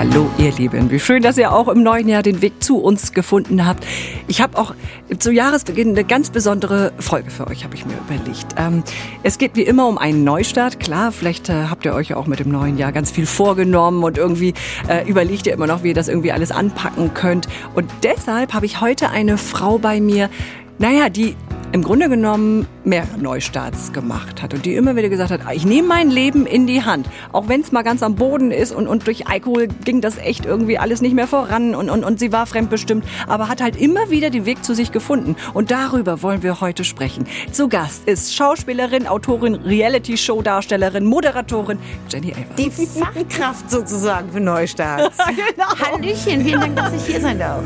Hallo ihr Lieben, wie schön, dass ihr auch im neuen Jahr den Weg zu uns gefunden habt. Ich habe auch zu Jahresbeginn eine ganz besondere Folge für euch, habe ich mir überlegt. Ähm, es geht wie immer um einen Neustart. Klar, vielleicht äh, habt ihr euch ja auch mit dem neuen Jahr ganz viel vorgenommen und irgendwie äh, überlegt ihr immer noch, wie ihr das irgendwie alles anpacken könnt. Und deshalb habe ich heute eine Frau bei mir, naja, die im Grunde genommen mehrere Neustarts gemacht hat und die immer wieder gesagt hat, ich nehme mein Leben in die Hand, auch wenn es mal ganz am Boden ist und, und durch Alkohol ging das echt irgendwie alles nicht mehr voran und, und, und sie war fremdbestimmt, aber hat halt immer wieder den Weg zu sich gefunden und darüber wollen wir heute sprechen. Zu Gast ist Schauspielerin, Autorin, Reality-Show-Darstellerin, Moderatorin Jenny Elver. Die Fachkraft sozusagen für Neustarts. genau. Hallöchen, vielen Dank, dass ich hier sein darf.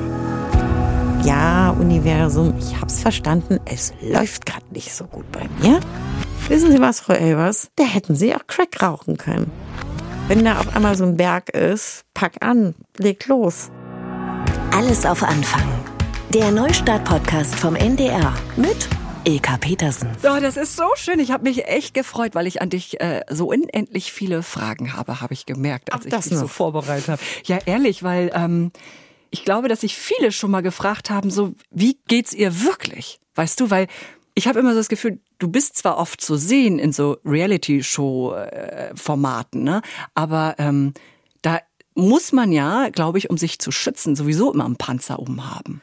Ja, Universum, ich hab's verstanden. Es läuft gerade nicht so gut bei mir. Wissen Sie was, Frau Elvers? Da hätten Sie auch Crack rauchen können. Wenn da auf einmal so ein Berg ist, pack an, leg los. Alles auf Anfang. Der Neustart-Podcast vom NDR mit Ilka Petersen. Oh, das ist so schön. Ich habe mich echt gefreut, weil ich an dich äh, so unendlich viele Fragen habe, habe ich gemerkt, als Ach, ich dich noch. so vorbereitet habe. Ja, ehrlich, weil ähm, ich glaube, dass sich viele schon mal gefragt haben, so, wie geht's ihr wirklich? Weißt du, weil ich habe immer so das Gefühl, du bist zwar oft zu sehen in so Reality-Show-Formaten, ne? aber ähm, da muss man ja, glaube ich, um sich zu schützen, sowieso immer einen Panzer umhaben.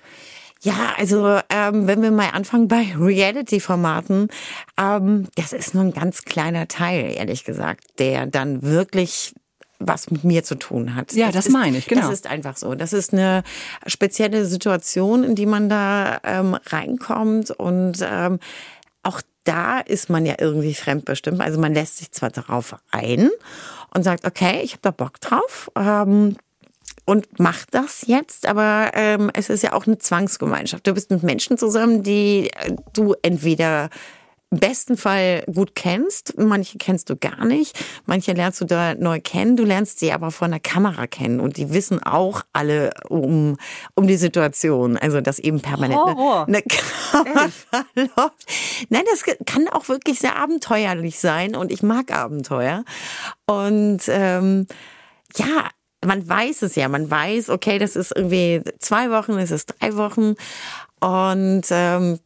Ja, also ähm, wenn wir mal anfangen bei Reality-Formaten, ähm, das ist nur ein ganz kleiner Teil, ehrlich gesagt, der dann wirklich was mit mir zu tun hat. Ja, das, das meine ich, genau. Das ist einfach so. Das ist eine spezielle Situation, in die man da ähm, reinkommt und ähm, auch da ist man ja irgendwie fremdbestimmt. Also man lässt sich zwar darauf ein und sagt, okay, ich habe da Bock drauf. Ähm, und macht das jetzt, aber ähm, es ist ja auch eine Zwangsgemeinschaft. Du bist mit Menschen zusammen, die äh, du entweder besten Fall gut kennst. Manche kennst du gar nicht. Manche lernst du da neu kennen. Du lernst sie aber von der Kamera kennen und die wissen auch alle um, um die Situation. Also, dass eben permanent Horror. eine, eine Kamera läuft. Nein, das kann auch wirklich sehr abenteuerlich sein und ich mag Abenteuer. Und ähm, ja, man weiß es ja, man weiß, okay, das ist irgendwie zwei Wochen, es ist drei Wochen und ähm,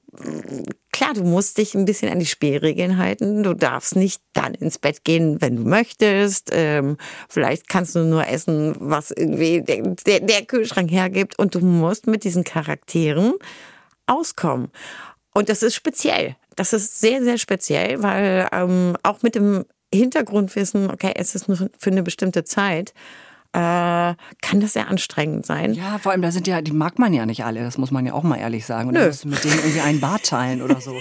klar, du musst dich ein bisschen an die Spielregeln halten. Du darfst nicht dann ins Bett gehen, wenn du möchtest. Ähm, vielleicht kannst du nur essen, was irgendwie der, der, der Kühlschrank hergibt. Und du musst mit diesen Charakteren auskommen. Und das ist speziell. Das ist sehr, sehr speziell, weil ähm, auch mit dem Hintergrundwissen, okay, es ist nur für eine bestimmte Zeit, kann das sehr anstrengend sein. Ja, vor allem, da sind ja, die mag man ja nicht alle, das muss man ja auch mal ehrlich sagen. Und dann musst du mit denen irgendwie einen Bart teilen oder so.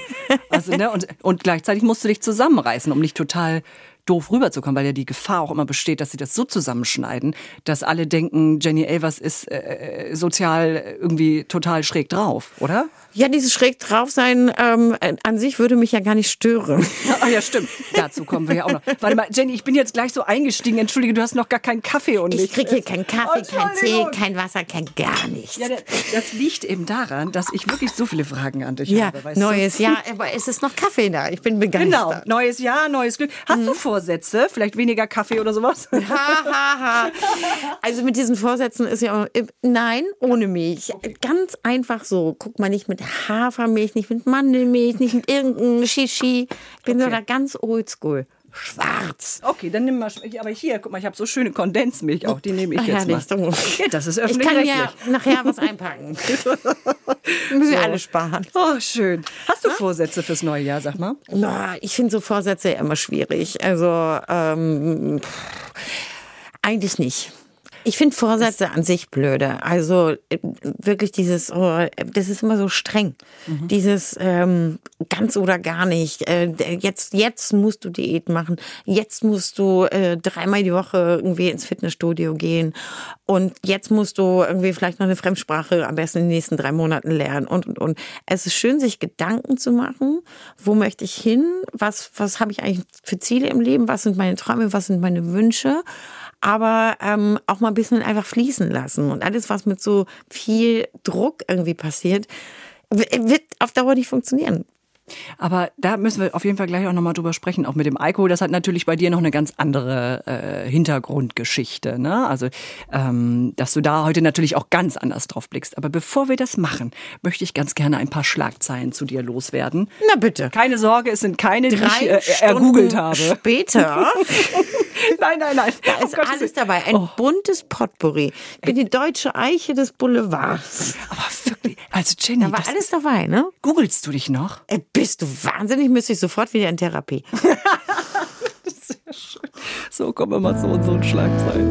Also, ne, und, und gleichzeitig musst du dich zusammenreißen, um nicht total doof rüberzukommen, weil ja die Gefahr auch immer besteht, dass sie das so zusammenschneiden, dass alle denken, Jenny Elvers ist äh, äh sozial irgendwie total schräg drauf, oder? Ja, dieses schräg drauf sein ähm, an sich würde mich ja gar nicht stören. Ah ja, stimmt. Dazu kommen wir ja auch noch. Warte mal, Jenny, ich bin jetzt gleich so eingestiegen. Entschuldige, du hast noch gar keinen Kaffee und Ich kriege hier keinen Kaffee, oh, keinen Tee, kein Wasser, kein gar nichts. Ja, das liegt eben daran, dass ich wirklich so viele Fragen an dich ja, habe. Weißt neues du? Jahr, aber es ist noch Kaffee da. Ich bin begeistert. Genau, neues Jahr, neues Glück. Hast mhm. du Vorsätze? Vielleicht weniger Kaffee oder sowas? Ha, ha, ha. Also mit diesen Vorsätzen ist ja auch, nein, ohne Milch. Ganz einfach so. Guck mal nicht mit Hafermilch, nicht mit Mandelmilch, nicht mit irgendeinem Shishi. Ich bin okay. so da ganz oldschool. Schwarz. Okay, dann nimm mal. Aber hier, guck mal, ich habe so schöne Kondensmilch auch. Die nehme ich Ach, jetzt herrlich. mal. Ja, das ist öffentlich Ich kann ja nachher was einpacken. Müssen wir so. alle sparen. Oh, schön. Hast du Na? Vorsätze fürs neue Jahr, sag mal? Na, ich finde so Vorsätze immer schwierig. Also, ähm, eigentlich nicht. Ich finde Vorsätze an sich blöde. Also äh, wirklich dieses, oh, das ist immer so streng. Mhm. Dieses ähm, ganz oder gar nicht. Äh, jetzt, jetzt musst du Diät machen. Jetzt musst du äh, dreimal die Woche irgendwie ins Fitnessstudio gehen. Und jetzt musst du irgendwie vielleicht noch eine Fremdsprache am besten in den nächsten drei Monaten lernen. Und, und, und. Es ist schön, sich Gedanken zu machen. Wo möchte ich hin? Was, was habe ich eigentlich für Ziele im Leben? Was sind meine Träume? Was sind meine Wünsche? Aber ähm, auch mal ein bisschen einfach fließen lassen. Und alles, was mit so viel Druck irgendwie passiert, wird auf Dauer nicht funktionieren. Aber da müssen wir auf jeden Fall gleich auch nochmal drüber sprechen, auch mit dem Alkohol. Das hat natürlich bei dir noch eine ganz andere äh, Hintergrundgeschichte. Ne? Also, ähm, dass du da heute natürlich auch ganz anders drauf blickst. Aber bevor wir das machen, möchte ich ganz gerne ein paar Schlagzeilen zu dir loswerden. Na bitte. Keine Sorge, es sind keine, die Drei ich äh, ergoogelt habe. später nein, nein, nein. da ist Gottes alles dabei. Ein buntes Potpourri. Ich bin die deutsche Eiche des Boulevards. Aber wirklich, also Jenny, Da war alles dabei, ne? googelst du dich noch? Ey, bist du wahnsinnig? Müsste ich sofort wieder in Therapie. So, kommen wir mal zu unseren Schlagzeilen.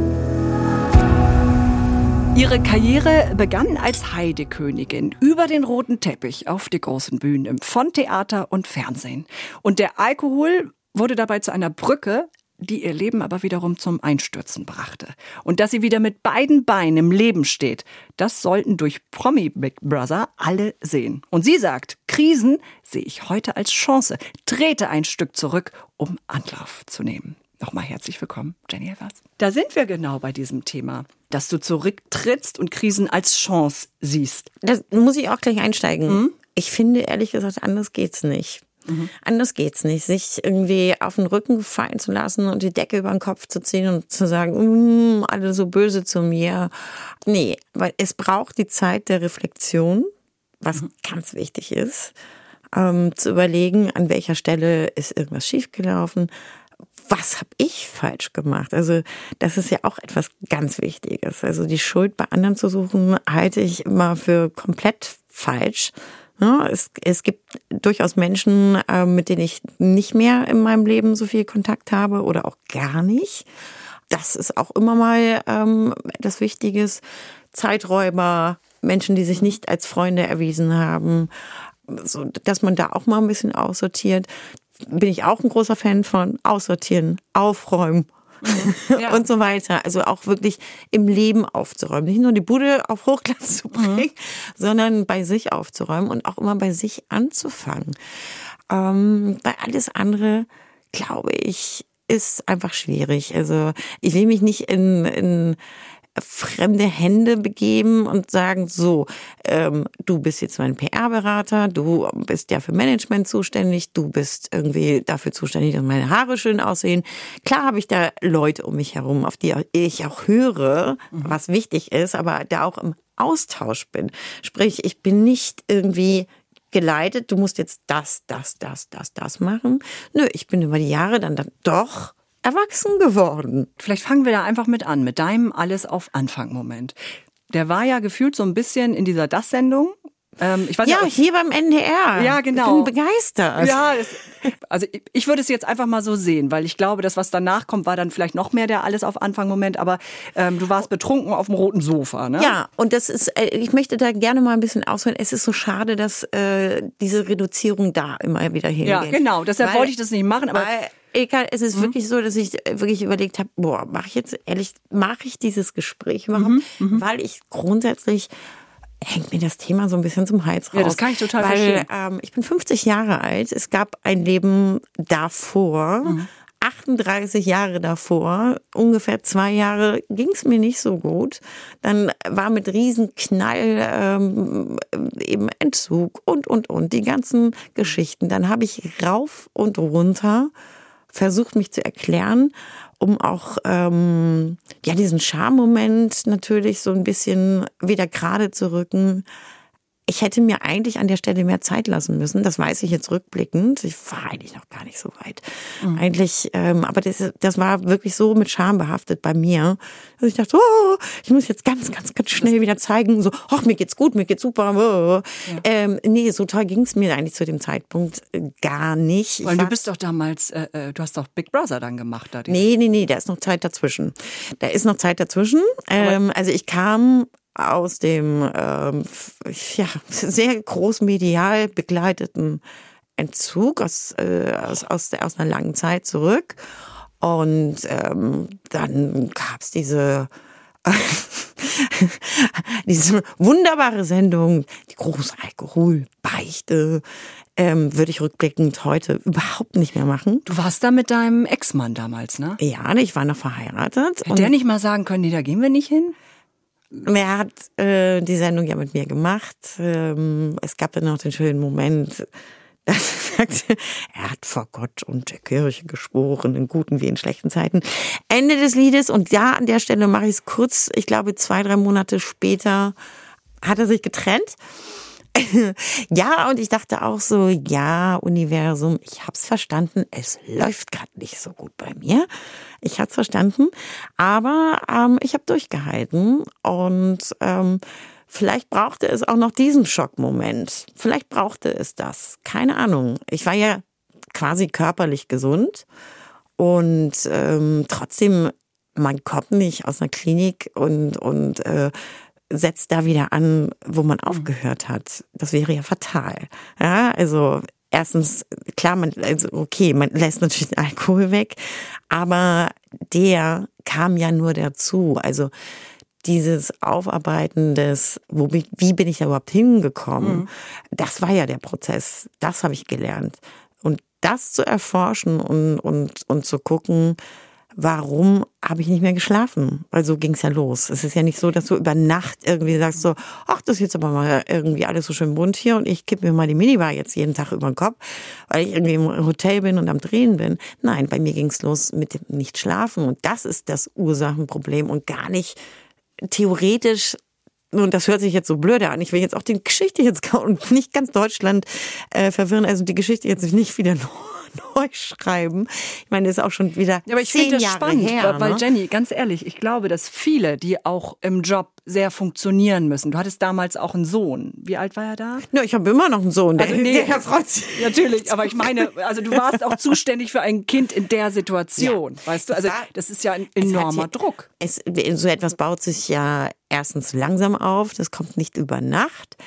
Ihre Karriere begann als Heidekönigin über den roten Teppich auf die großen Bühnen von Theater und Fernsehen. Und der Alkohol wurde dabei zu einer Brücke, die ihr Leben aber wiederum zum Einstürzen brachte. Und dass sie wieder mit beiden Beinen im Leben steht, das sollten durch Promi Big Brother alle sehen. Und sie sagt, Krisen sehe ich heute als Chance, trete ein Stück zurück, um Anlauf zu nehmen. Nochmal herzlich willkommen, Jenny Evers. Da sind wir genau bei diesem Thema, dass du zurücktrittst und Krisen als Chance siehst. Das muss ich auch gleich einsteigen. Ich finde ehrlich gesagt, anders geht's nicht. Anders geht's nicht, sich irgendwie auf den Rücken fallen zu lassen und die Decke über den Kopf zu ziehen und zu sagen, mm, alle so böse zu mir. Nee, weil es braucht die Zeit der Reflexion, was ganz wichtig ist, ähm, zu überlegen, an welcher Stelle ist irgendwas schiefgelaufen. Was habe ich falsch gemacht? Also das ist ja auch etwas ganz Wichtiges. Also die Schuld bei anderen zu suchen, halte ich immer für komplett falsch. Ja, es, es gibt durchaus Menschen, äh, mit denen ich nicht mehr in meinem Leben so viel Kontakt habe oder auch gar nicht. Das ist auch immer mal ähm, etwas Wichtiges. Zeiträuber, Menschen, die sich nicht als Freunde erwiesen haben, so, dass man da auch mal ein bisschen aussortiert. Bin ich auch ein großer Fan von aussortieren, aufräumen. Ja. und so weiter. Also auch wirklich im Leben aufzuräumen. Nicht nur die Bude auf Hochglanz zu bringen, sondern bei sich aufzuräumen und auch immer bei sich anzufangen. Ähm, bei alles andere, glaube ich, ist einfach schwierig. Also ich will mich nicht in, in fremde Hände begeben und sagen, so, ähm, du bist jetzt mein PR-Berater, du bist ja für Management zuständig, du bist irgendwie dafür zuständig, dass meine Haare schön aussehen. Klar habe ich da Leute um mich herum, auf die ich auch höre, was wichtig ist, aber da auch im Austausch bin. Sprich, ich bin nicht irgendwie geleitet, du musst jetzt das, das, das, das, das machen. Nö, ich bin über die Jahre dann, dann doch erwachsen geworden. Vielleicht fangen wir da einfach mit an, mit deinem Alles auf Anfang-Moment. Der war ja gefühlt so ein bisschen in dieser Das-Sendung. Ähm, ich weiß Ja, ja, hier beim NDR. Ja, genau. Ich bin begeistert. Ja, das, also ich, ich würde es jetzt einfach mal so sehen, weil ich glaube, das, was danach kommt, war dann vielleicht noch mehr der alles auf Anfang-Moment, aber ähm, du warst betrunken auf dem roten Sofa, ne? Ja, und das ist, äh, ich möchte da gerne mal ein bisschen ausholen. Es ist so schade, dass äh, diese Reduzierung da immer wieder hingeht. Ja, genau. Deshalb Weil- wollte ich das nicht machen, aber Weil, egal, es ist wirklich so, dass ich äh, wirklich überlegt habe, boah, mache ich jetzt ehrlich, mache ich dieses Gespräch überhaupt? Weil ich grundsätzlich hängt mir das Thema so ein bisschen zum Hals raus. Ja, das kann ich total Weil, verstehen. Ähm, ich bin 50 Jahre alt. Es gab ein Leben davor. Mhm. 38 Jahre davor, ungefähr zwei Jahre, ging es mir nicht so gut. Dann war mit Riesenknall ähm, eben Entzug und, und, und, die ganzen Geschichten. Dann habe ich rauf und runter versucht, mich zu erklären, um auch ähm, ja diesen Schammoment natürlich so ein bisschen wieder gerade zu rücken. Ich hätte mir eigentlich an der Stelle mehr Zeit lassen müssen. Das weiß ich jetzt rückblickend. Ich war eigentlich noch gar nicht so weit. Eigentlich, ähm, aber das, das war wirklich so mit Scham behaftet bei mir, dass ich dachte, oh, ich muss jetzt ganz, ganz, ganz schnell wieder zeigen, so, ach, mir geht's gut, mir geht's super. Oh. Ähm, nee, so toll ging's mir eigentlich zu dem Zeitpunkt äh, gar nicht. Ich weil du bist doch damals, äh, äh, du hast doch Big Brother dann gemacht. Da, Nee, nee, nee, da ist noch Zeit dazwischen. Da ist noch Zeit dazwischen. Ähm, also ich kam aus dem ähm, ja, sehr groß medial begleiteten Entzug aus, äh, aus, aus, der, aus einer langen Zeit zurück. Und ähm, dann gab's diese diese wunderbare Sendung, die große Alkoholbeichte, ähm, würde ich rückblickend heute überhaupt nicht mehr machen. Du warst da mit deinem Ex-Mann damals, ne? Ja, ich war noch verheiratet. Hätte der nicht mal sagen können, nee, da gehen wir nicht hin? Er hat äh, die Sendung ja mit mir gemacht. Ähm, es gab dann noch den schönen Moment, Das sagte, er hat vor Gott und der Kirche geschworen, in guten wie in schlechten Zeiten. Ende des Liedes. Und ja, an der Stelle mache ich es kurz. Ich glaube, zwei, drei Monate später hat er sich getrennt. ja, und ich dachte auch so, ja, Universum, ich hab's verstanden, es läuft gerade nicht so gut bei mir. Ich hab's verstanden, aber ähm, ich habe durchgehalten und ähm, vielleicht brauchte es auch noch diesen Schockmoment. Vielleicht brauchte es das. Keine Ahnung. Ich war ja quasi körperlich gesund und ähm, trotzdem man kommt nicht aus einer Klinik und und äh, setzt da wieder an, wo man mhm. aufgehört hat. Das wäre ja fatal. Ja, also erstens, klar, man, also okay, man lässt natürlich den Alkohol weg, aber der kam ja nur dazu. Also dieses Aufarbeiten des, wo, wie bin ich da überhaupt hingekommen, mhm. das war ja der Prozess. Das habe ich gelernt. Und das zu erforschen und, und, und zu gucken, warum habe ich nicht mehr geschlafen? Weil so ging es ja los. Es ist ja nicht so, dass du über Nacht irgendwie sagst so, ach, das ist jetzt aber mal irgendwie alles so schön bunt hier und ich kipp mir mal die Minibar jetzt jeden Tag über den Kopf, weil ich irgendwie im Hotel bin und am Drehen bin. Nein, bei mir ging es los mit dem Nicht-Schlafen und das ist das Ursachenproblem und gar nicht theoretisch und das hört sich jetzt so blöde an. Ich will jetzt auch die Geschichte jetzt und nicht ganz Deutschland äh, verwirren, also die Geschichte jetzt nicht wieder neu schreiben. Ich meine, das ist auch schon wieder ja, aber ich finde das Jahre spannend, her, weil ne? Jenny, ganz ehrlich, ich glaube, dass viele, die auch im Job sehr funktionieren müssen. Du hattest damals auch einen Sohn. Wie alt war er da? Ja, ich habe immer noch einen Sohn. Der, also, nee, der freut sich. Natürlich, aber ich meine, also du warst auch zuständig für ein Kind in der Situation, ja. weißt du? Also das ist ja ein enormer Druck. Es, so etwas baut sich ja erstens langsam auf. Das kommt nicht über Nacht.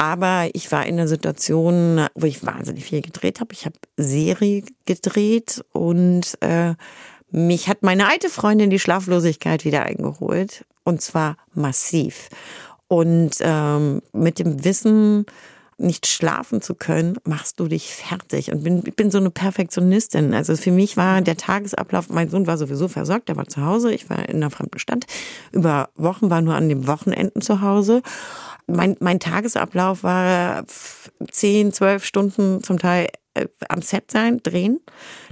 Aber ich war in einer Situation, wo ich wahnsinnig viel gedreht habe. Ich habe Serie gedreht und äh, mich hat meine alte Freundin die Schlaflosigkeit wieder eingeholt. Und zwar massiv. Und ähm, mit dem Wissen, nicht schlafen zu können, machst du dich fertig. Und bin, ich bin so eine Perfektionistin. Also für mich war der Tagesablauf, mein Sohn war sowieso versorgt, der war zu Hause, ich war in einer fremden Stadt. Über Wochen war nur an den Wochenenden zu Hause mein, mein Tagesablauf war zehn, zwölf Stunden zum Teil äh, am Set sein, drehen,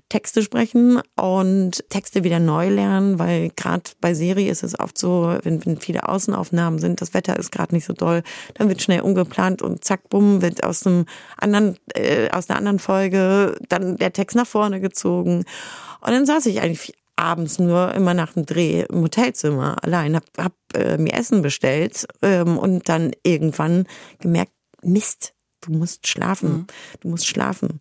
Texte sprechen und Texte wieder neu lernen, weil gerade bei Serie ist es oft so, wenn, wenn viele Außenaufnahmen sind, das Wetter ist gerade nicht so doll, dann wird schnell umgeplant und zack, bumm, wird aus einem anderen, äh, aus einer anderen Folge dann der Text nach vorne gezogen. Und dann saß ich eigentlich abends nur immer nach dem Dreh im Hotelzimmer allein, hab, hab äh, mir Essen bestellt ähm, und dann irgendwann gemerkt, Mist, du musst schlafen, mhm. du musst schlafen.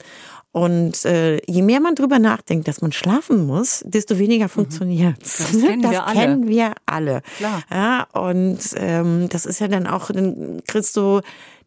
Und äh, je mehr man drüber nachdenkt, dass man schlafen muss, desto weniger mhm. funktioniert Das kennen das wir alle. Kennen wir alle. Klar. Ja, und ähm, das ist ja dann auch, dann kriegst du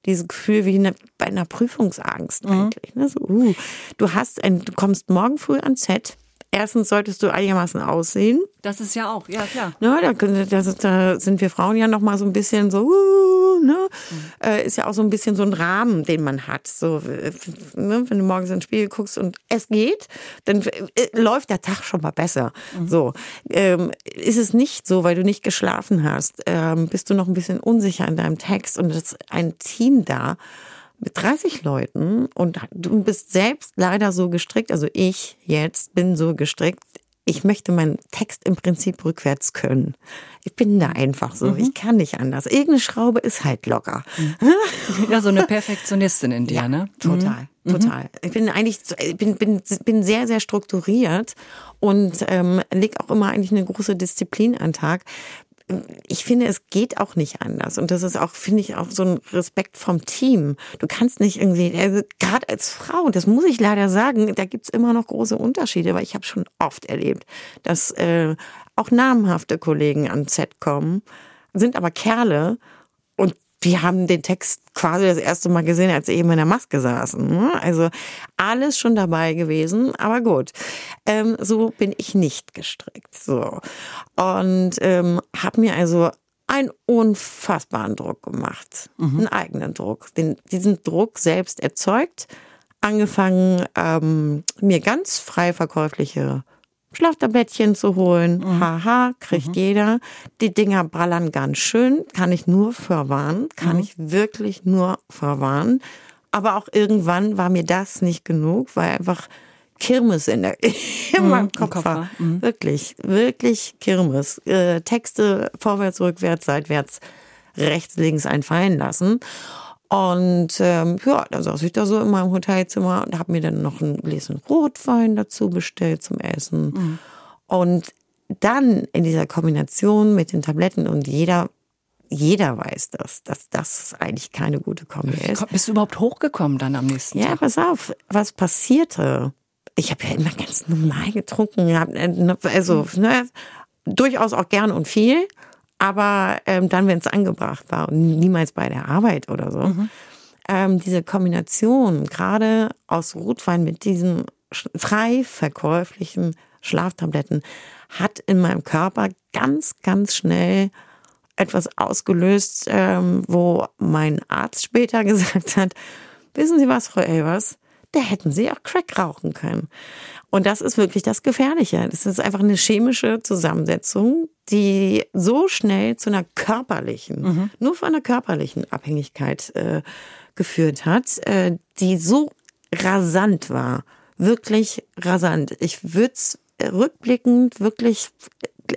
dieses Gefühl wie eine, bei einer Prüfungsangst mhm. eigentlich. Ne? So, uh, du hast ein, du kommst morgen früh ans Set, Erstens solltest du einigermaßen aussehen. Das ist ja auch, ja klar. Ne, da, da, da sind wir Frauen ja noch mal so ein bisschen so, uh, ne? Mhm. Ist ja auch so ein bisschen so ein Rahmen, den man hat. So, äh, ne? wenn du morgens ins Spiegel guckst und es geht, dann äh, läuft der Tag schon mal besser. Mhm. So ähm, ist es nicht so, weil du nicht geschlafen hast, ähm, bist du noch ein bisschen unsicher in deinem Text und es ist ein Team da mit 30 Leuten und du bist selbst leider so gestrickt, also ich jetzt bin so gestrickt, ich möchte meinen Text im Prinzip rückwärts können. Ich bin da einfach so. Mhm. Ich kann nicht anders. Irgendeine Schraube ist halt locker. Ja, so eine Perfektionistin in dir, ja, ne? Total, mhm. total. Ich bin eigentlich, bin, bin, bin sehr, sehr strukturiert und ähm, leg auch immer eigentlich eine große Disziplin an Tag ich finde, es geht auch nicht anders. Und das ist auch, finde ich, auch so ein Respekt vom Team. Du kannst nicht irgendwie, also gerade als Frau, das muss ich leider sagen, da gibt's immer noch große Unterschiede, weil ich habe schon oft erlebt, dass äh, auch namhafte Kollegen ans Set kommen, sind aber Kerle wir haben den Text quasi das erste Mal gesehen, als sie eben in der Maske saßen. Ne? Also alles schon dabei gewesen, aber gut. Ähm, so bin ich nicht gestrickt. So. Und ähm, habe mir also einen unfassbaren Druck gemacht. Mhm. Einen eigenen Druck. Den, diesen Druck selbst erzeugt. Angefangen, ähm, mir ganz frei verkäufliche Schlaftablettchen zu holen. Mhm. Haha, kriegt mhm. jeder. Die Dinger brallern ganz schön. Kann ich nur verwarnen. Kann mhm. ich wirklich nur verwarnen. Aber auch irgendwann war mir das nicht genug, weil einfach Kirmes in, der, in Mhm, meinem Kopf Kopf war. war. Mhm. Wirklich, wirklich Kirmes. Äh, Texte vorwärts, rückwärts, seitwärts, rechts, links einfallen lassen. Und ähm, ja, dann saß ich da so in meinem Hotelzimmer und habe mir dann noch ein Gläschen Rotwein dazu bestellt zum Essen. Mhm. Und dann in dieser Kombination mit den Tabletten und jeder, jeder weiß das, dass das eigentlich keine gute Kombi ist. Bist du überhaupt hochgekommen dann am nächsten Ja, Tag? pass auf, was passierte? Ich habe ja immer ganz normal getrunken, äh, ne, also ne, durchaus auch gern und viel, aber ähm, dann, wenn es angebracht war und niemals bei der Arbeit oder so. Ähm, diese Kombination, gerade aus Rotwein mit diesen frei verkäuflichen Schlaftabletten, hat in meinem Körper ganz, ganz schnell etwas ausgelöst, ähm, wo mein Arzt später gesagt hat, wissen Sie was, Frau Elvers, da hätten Sie auch Crack rauchen können. Und das ist wirklich das Gefährliche. Das ist einfach eine chemische Zusammensetzung, die so schnell zu einer körperlichen, nur von einer körperlichen Abhängigkeit äh, geführt hat, äh, die so rasant war. Wirklich rasant. Ich würde es rückblickend wirklich,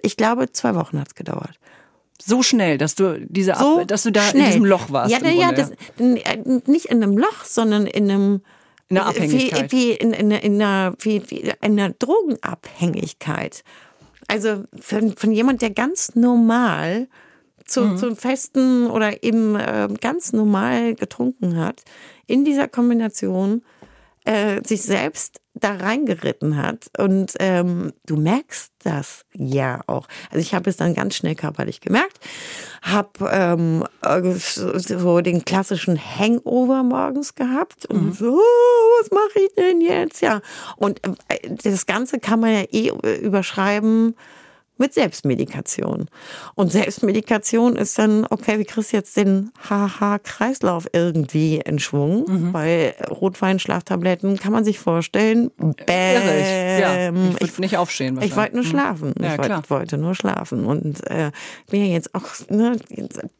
ich glaube, zwei Wochen hat es gedauert. So schnell, dass du diese, So Ab dass du da schnell. in diesem Loch warst. Ja, ja, das, n- nicht in einem Loch, sondern in einem In einer Abhängigkeit. Wie, wie in, in, in einer, wie, wie in einer Drogenabhängigkeit. Also von, von jemand, der ganz normal zu, Mhm. zum Festen oder eben äh, ganz normal getrunken hat, in dieser Kombination äh, sich selbst da reingeritten hat. Und ähm, du merkst das ja auch. Also ich habe es dann ganz schnell körperlich gemerkt, habe ähm, äh, so den klassischen Hangover morgens gehabt und so, oh, was mache ich denn jetzt? Ja, und äh, das Ganze kann man ja eh überschreiben mit Selbstmedikation. Und Selbstmedikation ist dann, okay, wie kriegst du jetzt den HH-Kreislauf irgendwie in Schwung? Bei Rotwein, Schlaftabletten kann man sich vorstellen, bäm, Ja, ich würde nicht aufstehen. ich wollte nur schlafen. Ja, ich wollte, wollte nur schlafen. Und äh, bin ja jetzt auch ne,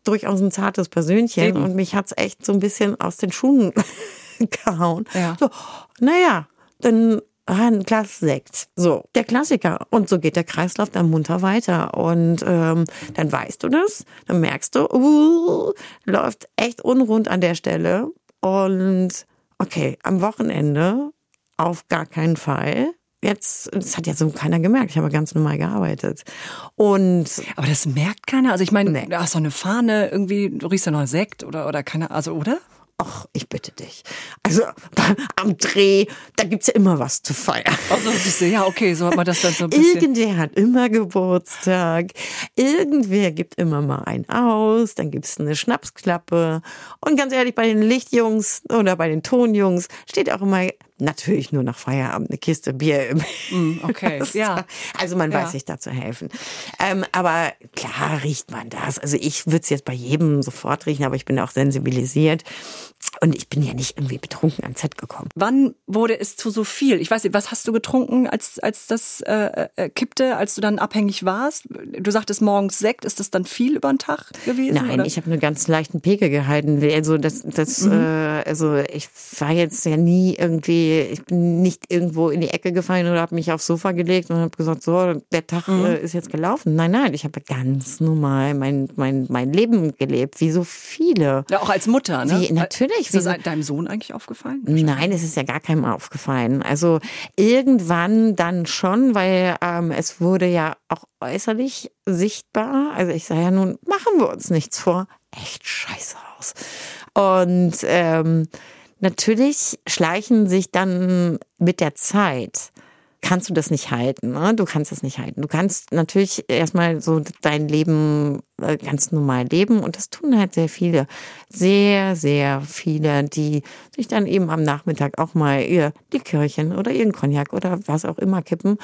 durchaus ein zartes Persönchen Eben. und mich hat's echt so ein bisschen aus den Schuhen gehauen. Ja. So, naja, dann ah, ein Glas Sekt. So, der Klassiker. Und so geht der Kreislauf dann munter weiter. Und ähm, dann weißt du das, dann merkst du, uh, läuft echt unrund an der Stelle. Und okay, am Wochenende auf gar keinen Fall. Jetzt, das hat ja so keiner gemerkt. Ich habe ganz normal gearbeitet. Und Aber das merkt keiner. Also ich meine, Nee. da hast du eine Fahne, irgendwie, du riechst ja noch Sekt oder, oder keine, also oder? Ach, ich bitte dich. Also am Dreh, da gibt's ja immer was zu feiern. Also du, ja, okay, so hat man das dann so ein bisschen. Irgendwer hat immer Geburtstag. Irgendwer gibt immer mal einen aus. Dann gibt's eine Schnapsklappe. Und ganz ehrlich, bei den Lichtjungs oder bei den Tonjungs steht auch immer natürlich nur nach Feierabend eine Kiste Bier im Mm, okay, ja. Also man weiß Ja. sich da zu helfen. Ähm, aber klar riecht man das. Also ich würde es jetzt bei jedem sofort riechen, aber ich bin auch sensibilisiert. Und ich bin ja nicht irgendwie betrunken ans Set gekommen. Wann wurde es zu so viel? Ich weiß nicht, was hast du getrunken, als, als das äh, äh, kippte, als du dann abhängig warst? Du sagtest morgens Sekt, ist das dann viel über den Tag gewesen? Nein, oder? ich habe einen ganz leichten Pegel gehalten. Also das, das, äh, also ich war jetzt ja nie irgendwie, ich bin nicht irgendwo in die Ecke gefallen oder habe mich aufs Sofa gelegt und habe gesagt, so der Tag äh, ist jetzt gelaufen. Nein, nein, ich habe ganz normal mein mein mein Leben gelebt, wie so viele. ja, auch als Mutter, ne? Wie- natürlich, Ist das deinem Sohn eigentlich aufgefallen? Nein, es ist ja gar keinem aufgefallen. Also irgendwann dann schon, weil ähm, es wurde ja auch äußerlich sichtbar. Also ich sage ja nun, machen wir uns nichts vor, echt scheiße aus. Und ähm, natürlich schleichen sich dann mit der Zeit kannst du das nicht halten. Ne? Du kannst das nicht halten. Du kannst natürlich erstmal so dein Leben äh, ganz normal leben und das tun halt sehr viele. Sehr, sehr viele, die sich dann eben am Nachmittag auch mal ihr Likörchen oder ihren Cognac oder was auch immer kippen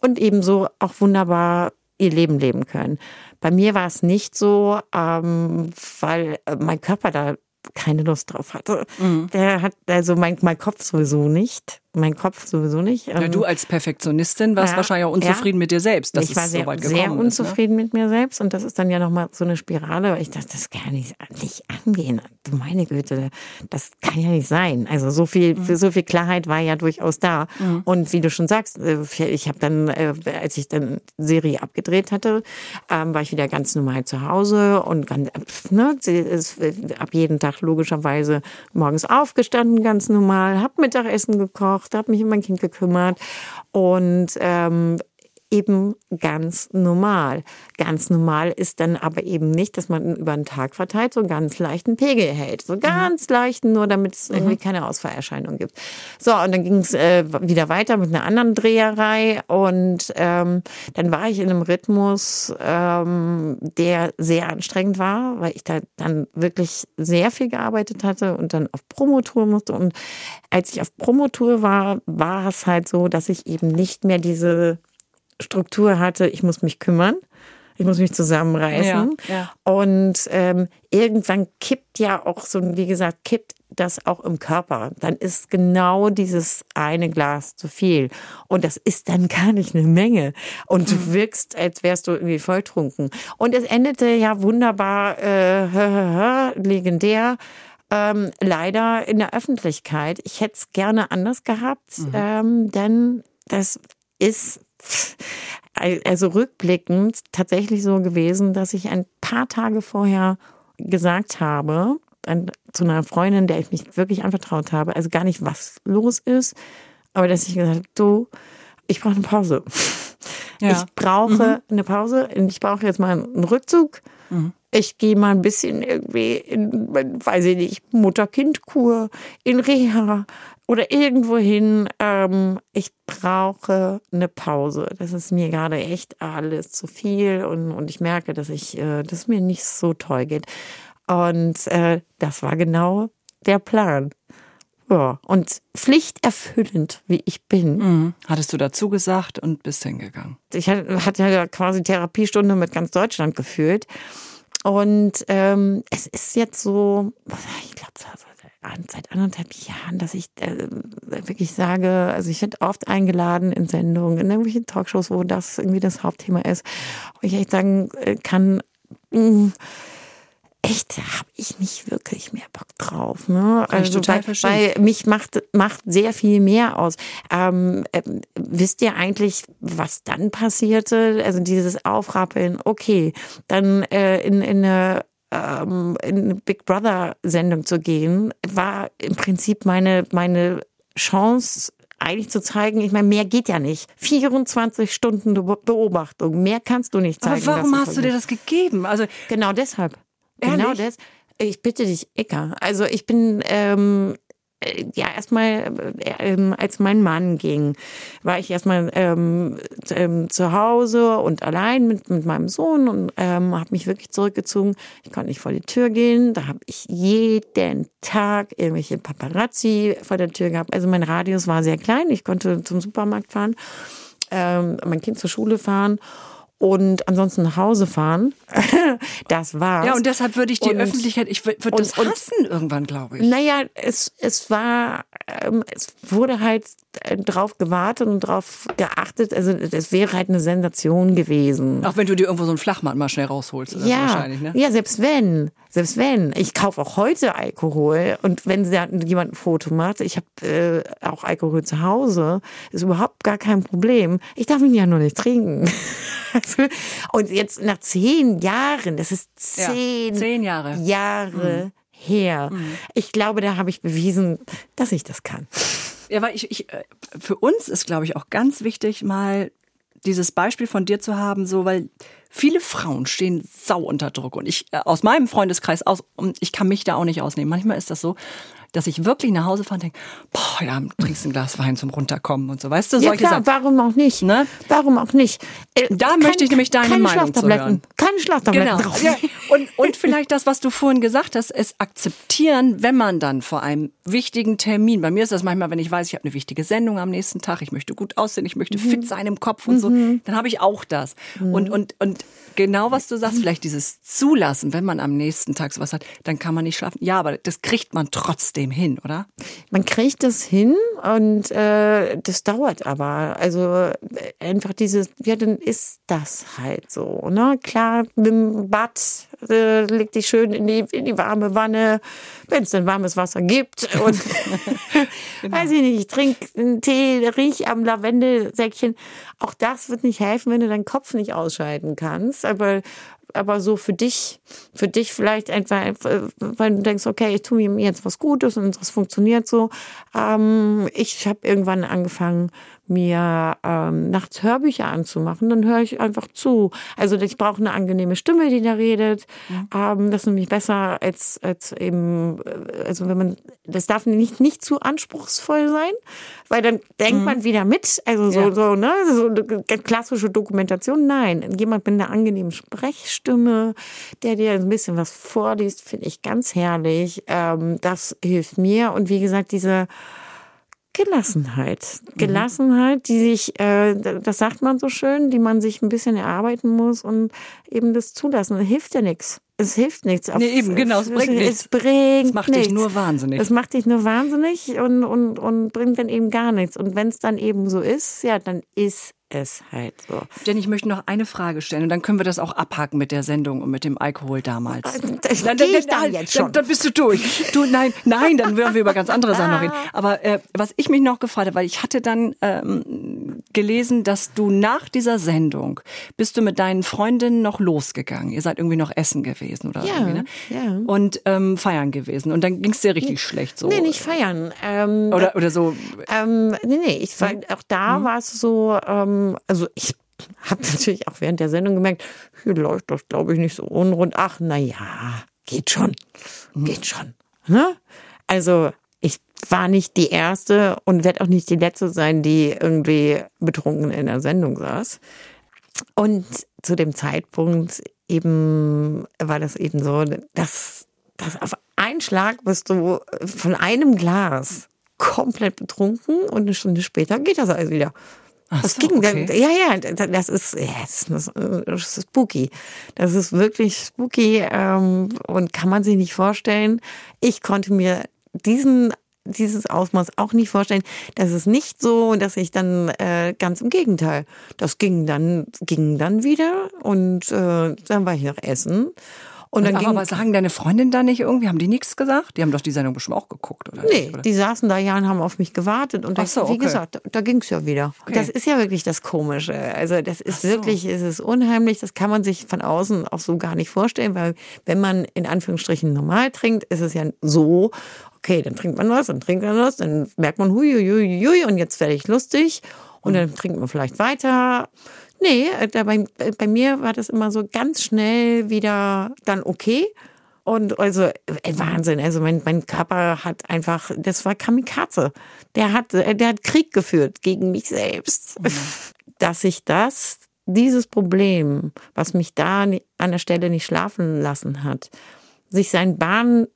und ebenso auch wunderbar ihr Leben leben können. Bei mir war es nicht so, ähm, weil äh, mein Körper da keine Lust drauf hatte. Der hat, also mein, mein Kopf sowieso nicht. Mein Kopf sowieso nicht. Ja, Ähm, du als Perfektionistin warst Ja, wahrscheinlich auch unzufrieden ja. mit dir selbst, dass ich war sehr, so weit sehr gekommen ist. Ne? unzufrieden mit mir selbst und das ist dann ja nochmal so eine Spirale, weil ich dachte, das kann ja nicht, nicht angehen. Du meine Güte, das kann ja nicht sein. Also so viel, Mhm. so viel Klarheit war ja durchaus da. Und wie du schon sagst, äh, ich habe dann, äh, als ich dann Serie abgedreht hatte, ähm, war ich wieder ganz normal zu Hause und ganz, ne, äh, ab jeden Tag logischerweise morgens aufgestanden, ganz normal, hab Mittagessen gekocht, hab mich um mein Kind gekümmert. Und ähm, eben ganz normal. Ganz normal ist dann aber eben nicht, dass man über den Tag verteilt so einen ganz leichten Pegel hält. So ganz leichten, nur damit es irgendwie keine Ausfallerscheinung gibt. So, und dann ging es äh, wieder weiter mit einer anderen Dreherei und ähm, dann war ich in einem Rhythmus, ähm, der sehr anstrengend war, weil ich da dann wirklich sehr viel gearbeitet hatte und dann auf Promotour musste. Und als ich auf Promotour war, war es halt so, dass ich eben nicht mehr diese Struktur hatte, ich muss mich kümmern, ich muss mich zusammenreißen. Ja, ja. Und ähm, irgendwann kippt ja auch so, wie gesagt, kippt das auch im Körper. Dann ist genau dieses eine Glas zu viel. Und das ist dann gar nicht eine Menge. Und du wirkst, als wärst du irgendwie volltrunken. Und es endete ja wunderbar, äh, legendär. Ähm, leider in der Öffentlichkeit. Ich hätte es gerne anders gehabt, ähm, denn das ist also rückblickend tatsächlich so gewesen, dass ich ein paar Tage vorher gesagt habe, an, zu einer Freundin, der ich mich wirklich anvertraut habe, also gar nicht, was los ist, aber dass ich gesagt habe, du, ich brauche eine Pause. Ja. Ich brauche eine Pause und ich brauche jetzt mal einen Rückzug. Ich gehe mal ein bisschen irgendwie in, weiß ich nicht, Mutter-Kind-Kur, in Reha oder irgendwo hin. Ähm, ich brauche eine Pause. Das ist mir gerade echt alles zu viel und, und ich merke, dass ich, äh, dass mir nicht so toll geht. Und äh, das war genau der Plan. Ja, und pflichterfüllend, wie ich bin. Mhm. Hattest du dazu gesagt und bist hingegangen. Ich hatte hatte ja quasi Therapiestunde mit ganz Deutschland gefühlt. Und ähm, es ist jetzt so, ich glaube, seit anderthalb Jahren, dass ich äh, wirklich sage, also ich werde oft eingeladen in Sendungen, in irgendwelchen Talkshows, wo das irgendwie das Hauptthema ist. Und ich echt sagen äh, kann, mh, echt, habe ich nicht wirklich mehr Bock drauf. Ne? Kann ich total weil, weil mich macht, macht sehr viel mehr aus. Ähm, äh, wisst ihr eigentlich, was dann passierte? Also dieses Aufrappeln, okay, dann äh, in, in eine ähm, in eine Big Brother Sendung zu gehen, war im Prinzip meine, meine Chance, eigentlich zu zeigen, ich meine, mehr geht ja nicht. 24 Stunden Be- Beobachtung, mehr kannst du nicht zeigen. Aber warum hast du dir das gegeben? Also Genau deshalb. Ehrlich? Genau das. Ich bitte dich, Eka. Also ich bin ähm, äh, ja erstmal, äh, ähm, als mein Mann ging, war ich erstmal ähm, ähm, zu Hause und allein mit, mit meinem Sohn und ähm, habe mich wirklich zurückgezogen. Ich konnte nicht vor die Tür gehen. Da habe ich jeden Tag irgendwelche Paparazzi vor der Tür gehabt. Also mein Radius war sehr klein. Ich konnte zum Supermarkt fahren, ähm, mein Kind zur Schule fahren. Und ansonsten nach Hause fahren. das war's. ja, und deshalb würde ich die Und- Öffentlichkeit, ich würde das und- hassen irgendwann, glaube ich. Naja, es, es war, ähm, es wurde halt äh, drauf gewartet und drauf geachtet. Also es wäre halt eine Sensation gewesen. Auch wenn du dir irgendwo so einen Flachmann mal schnell rausholst. Ja, wahrscheinlich, ne? ja, selbst wenn, selbst wenn. Ich kaufe auch heute Alkohol und wenn da jemand ein Foto macht, ich habe äh, auch Alkohol zu Hause, ist überhaupt gar kein Problem. Ich darf ihn ja nur nicht trinken. Und jetzt nach zehn Jahren, das ist Ja, zehn, zehn Jahre. Jahre her. Ich glaube, da habe ich bewiesen, dass ich das kann. Ja, weil ich, ich äh, für uns ist, glaube ich, auch ganz wichtig, mal dieses Beispiel von dir zu haben, so, weil viele Frauen stehen sau unter Druck und ich äh, aus meinem Freundeskreis aus und ich kann mich da auch nicht ausnehmen. Manchmal ist das so, dass ich wirklich nach Hause fahre und denke, boah, heute Abend trinkst du ein Glas Wein zum Runterkommen und so, weißt du, Ja solche klar, Sachen. warum auch nicht? Ne? Warum auch nicht? Äh, Da möchte ich nämlich deine Meinung zu Schlaftabletten. hören. Keine Schlaftabletten Genau. drauf. Ja. Und, und vielleicht das, was du vorhin gesagt hast, es akzeptieren, wenn man dann vor einem wichtigen Termin, bei mir ist das manchmal, wenn ich weiß, ich habe eine wichtige Sendung am nächsten Tag, ich möchte gut aussehen, ich möchte fit sein im Kopf und so, dann habe ich auch das. Und, und, und genau was du sagst, vielleicht dieses Zulassen, wenn man am nächsten Tag sowas hat, dann kann man nicht schlafen. Ja, aber das kriegt man trotzdem trotzdem hin, oder? Man kriegt das hin und äh, das dauert aber. Also einfach dieses, ja, dann ist das halt so. Ne? Klar, mit dem Bad äh, leg dich schön in die, in die warme Wanne, wenn es dann warmes Wasser gibt. Und genau. weiß ich nicht, ich trinke einen Tee, riech am Lavendelsäckchen. Auch das wird nicht helfen, wenn du deinen Kopf nicht ausschalten kannst. Aber aber so für dich, für dich vielleicht einfach, weil du denkst, okay, ich tue mir jetzt was Gutes und das funktioniert so. Ähm, ich habe irgendwann angefangen, mir ähm, nachts Hörbücher anzumachen, dann höre ich einfach zu. Also ich brauche eine angenehme Stimme, die da redet. Mhm. Ähm, das ist nämlich besser als, als eben, äh, also wenn man, das darf nicht, nicht zu anspruchsvoll sein, weil dann denkt mhm. man wieder mit. Also so, ja. so, ne, so eine klassische Dokumentation. Nein, jemand mit einer angenehmen Sprechstimme, der dir ein bisschen was vorliest, finde ich ganz herrlich. Ähm, das hilft mir. Und wie gesagt, diese Gelassenheit. Mhm. Gelassenheit, die sich, äh, das sagt man so schön, die man sich ein bisschen erarbeiten muss und eben das zulassen. Das hilft ja nichts. Es hilft nichts. Nee, eben, genau, es bringt nichts. Es bringt Es macht nichts. dich nur wahnsinnig. Es macht dich nur wahnsinnig und, und, und bringt dann eben gar nichts. Und wenn es dann eben so ist, ja, dann ist es halt so. Jenny, ich möchte noch eine Frage stellen und dann können wir das auch abhaken mit der Sendung und mit dem Alkohol damals. Das dann, dann, ich dann, jetzt schon. Dann, dann, bist du durch. Du, nein, nein, dann würden wir über ganz andere Sachen noch reden. Aber äh, was ich mich noch gefragt habe, weil ich hatte dann ähm, gelesen, dass du nach dieser Sendung bist du mit deinen Freundinnen noch losgegangen. Ihr seid irgendwie noch essen gewesen oder ja, irgendwie, ne? Ja. Und ähm, feiern gewesen. Und dann ging es dir richtig nee, schlecht so. Nee, nicht feiern. Ähm, oder, oder so. Ähm, nee, nee, ich war, auch da hm. war es so, ähm, also ich habe natürlich auch während der Sendung gemerkt, hier läuft das, glaube ich, nicht so unrund. Ach, na ja, geht schon, mhm. geht schon. Ne? Also ich war nicht die erste und werde auch nicht die letzte sein, die irgendwie betrunken in der Sendung saß. Und zu dem Zeitpunkt eben war das eben so, dass, dass auf einen Schlag bist du von einem Glas komplett betrunken und eine Stunde später geht das alles wieder. Ach das so, ging, okay. ja, ja, das ist, ja, das ist, das ist spooky. Das ist wirklich spooky ähm, und kann man sich nicht vorstellen. Ich konnte mir diesen dieses Ausmaß auch nicht vorstellen. Das ist nicht so, dass ich dann äh, ganz im Gegenteil. Das ging dann ging dann wieder und äh, dann war ich noch essen und dann aber, ging, sagen deine Freundin da nicht irgendwie, haben die nichts gesagt? Die haben doch die Sendung bestimmt auch geguckt, oder? Nee, nicht, oder? die saßen da ja und haben auf mich gewartet. Und so, wie okay. gesagt, da, da ging es ja wieder. Okay. Das ist ja wirklich das Komische. Also das ist so. wirklich, es ist unheimlich. Das kann man sich von außen auch so gar nicht vorstellen, weil wenn man in Anführungsstrichen normal trinkt, ist es ja so, okay, dann trinkt man was, dann trinkt man was, dann merkt man, hui, hui, hui, hui und jetzt werde ich lustig. Und dann trinkt man vielleicht weiter. Nee, äh, bei, bei mir war das immer so ganz schnell wieder dann okay. Und also äh, Wahnsinn, also mein, mein Körper hat einfach, das war Kamikaze. Der hat, äh, der hat Krieg geführt gegen mich selbst. Mhm. Dass ich das, dieses Problem, was mich da an der Stelle nicht schlafen lassen hat, sich seinen Bahn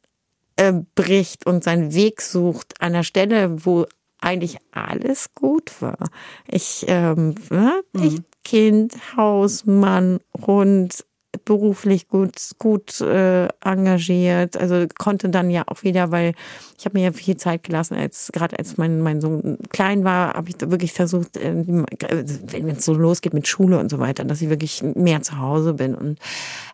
äh, bricht und seinen Weg sucht an der Stelle, wo eigentlich alles gut war. Ich, ähm, ne, mhm. ich Kind, Haus, Mann, Hund, beruflich gut gut äh, engagiert. Also konnte dann ja auch wieder weil ich habe mir ja viel Zeit gelassen als gerade als mein mein Sohn klein war habe ich da wirklich versucht äh, wenn es so losgeht mit Schule und so weiter dass ich wirklich mehr zu Hause bin. Und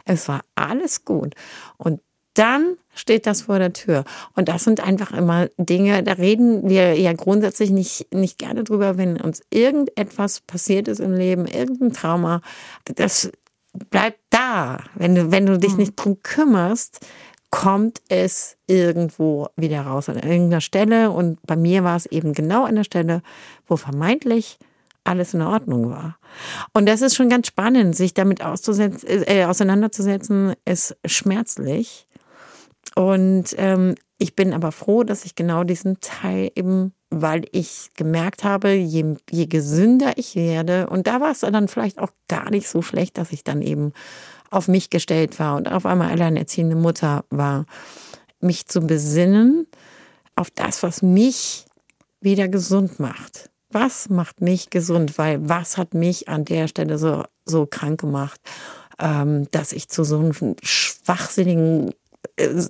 es war alles gut. Und dann steht das vor der Tür. Und das sind einfach immer Dinge, da reden wir ja grundsätzlich nicht, nicht gerne drüber, wenn uns irgendetwas passiert ist im Leben, irgendein Trauma, das bleibt da. Wenn du, wenn du dich hm. nicht drum kümmerst, kommt es irgendwo wieder raus an irgendeiner Stelle. Und bei mir war es eben genau an der Stelle, wo vermeintlich alles in Ordnung war. Und das ist schon ganz spannend, sich damit äh, auseinanderzusetzen, ist schmerzlich. Und ähm, ich bin aber froh, dass ich genau diesen Teil eben, weil ich gemerkt habe, je, je gesünder ich werde, und da war es dann vielleicht auch gar nicht so schlecht, dass ich dann eben auf mich gestellt war und auf einmal alleinerziehende Mutter war, mich zu besinnen auf das, was mich wieder gesund macht. Was macht mich gesund? Weil was hat mich an der Stelle so, so krank gemacht, ähm, dass ich zu so einem schwachsinnigen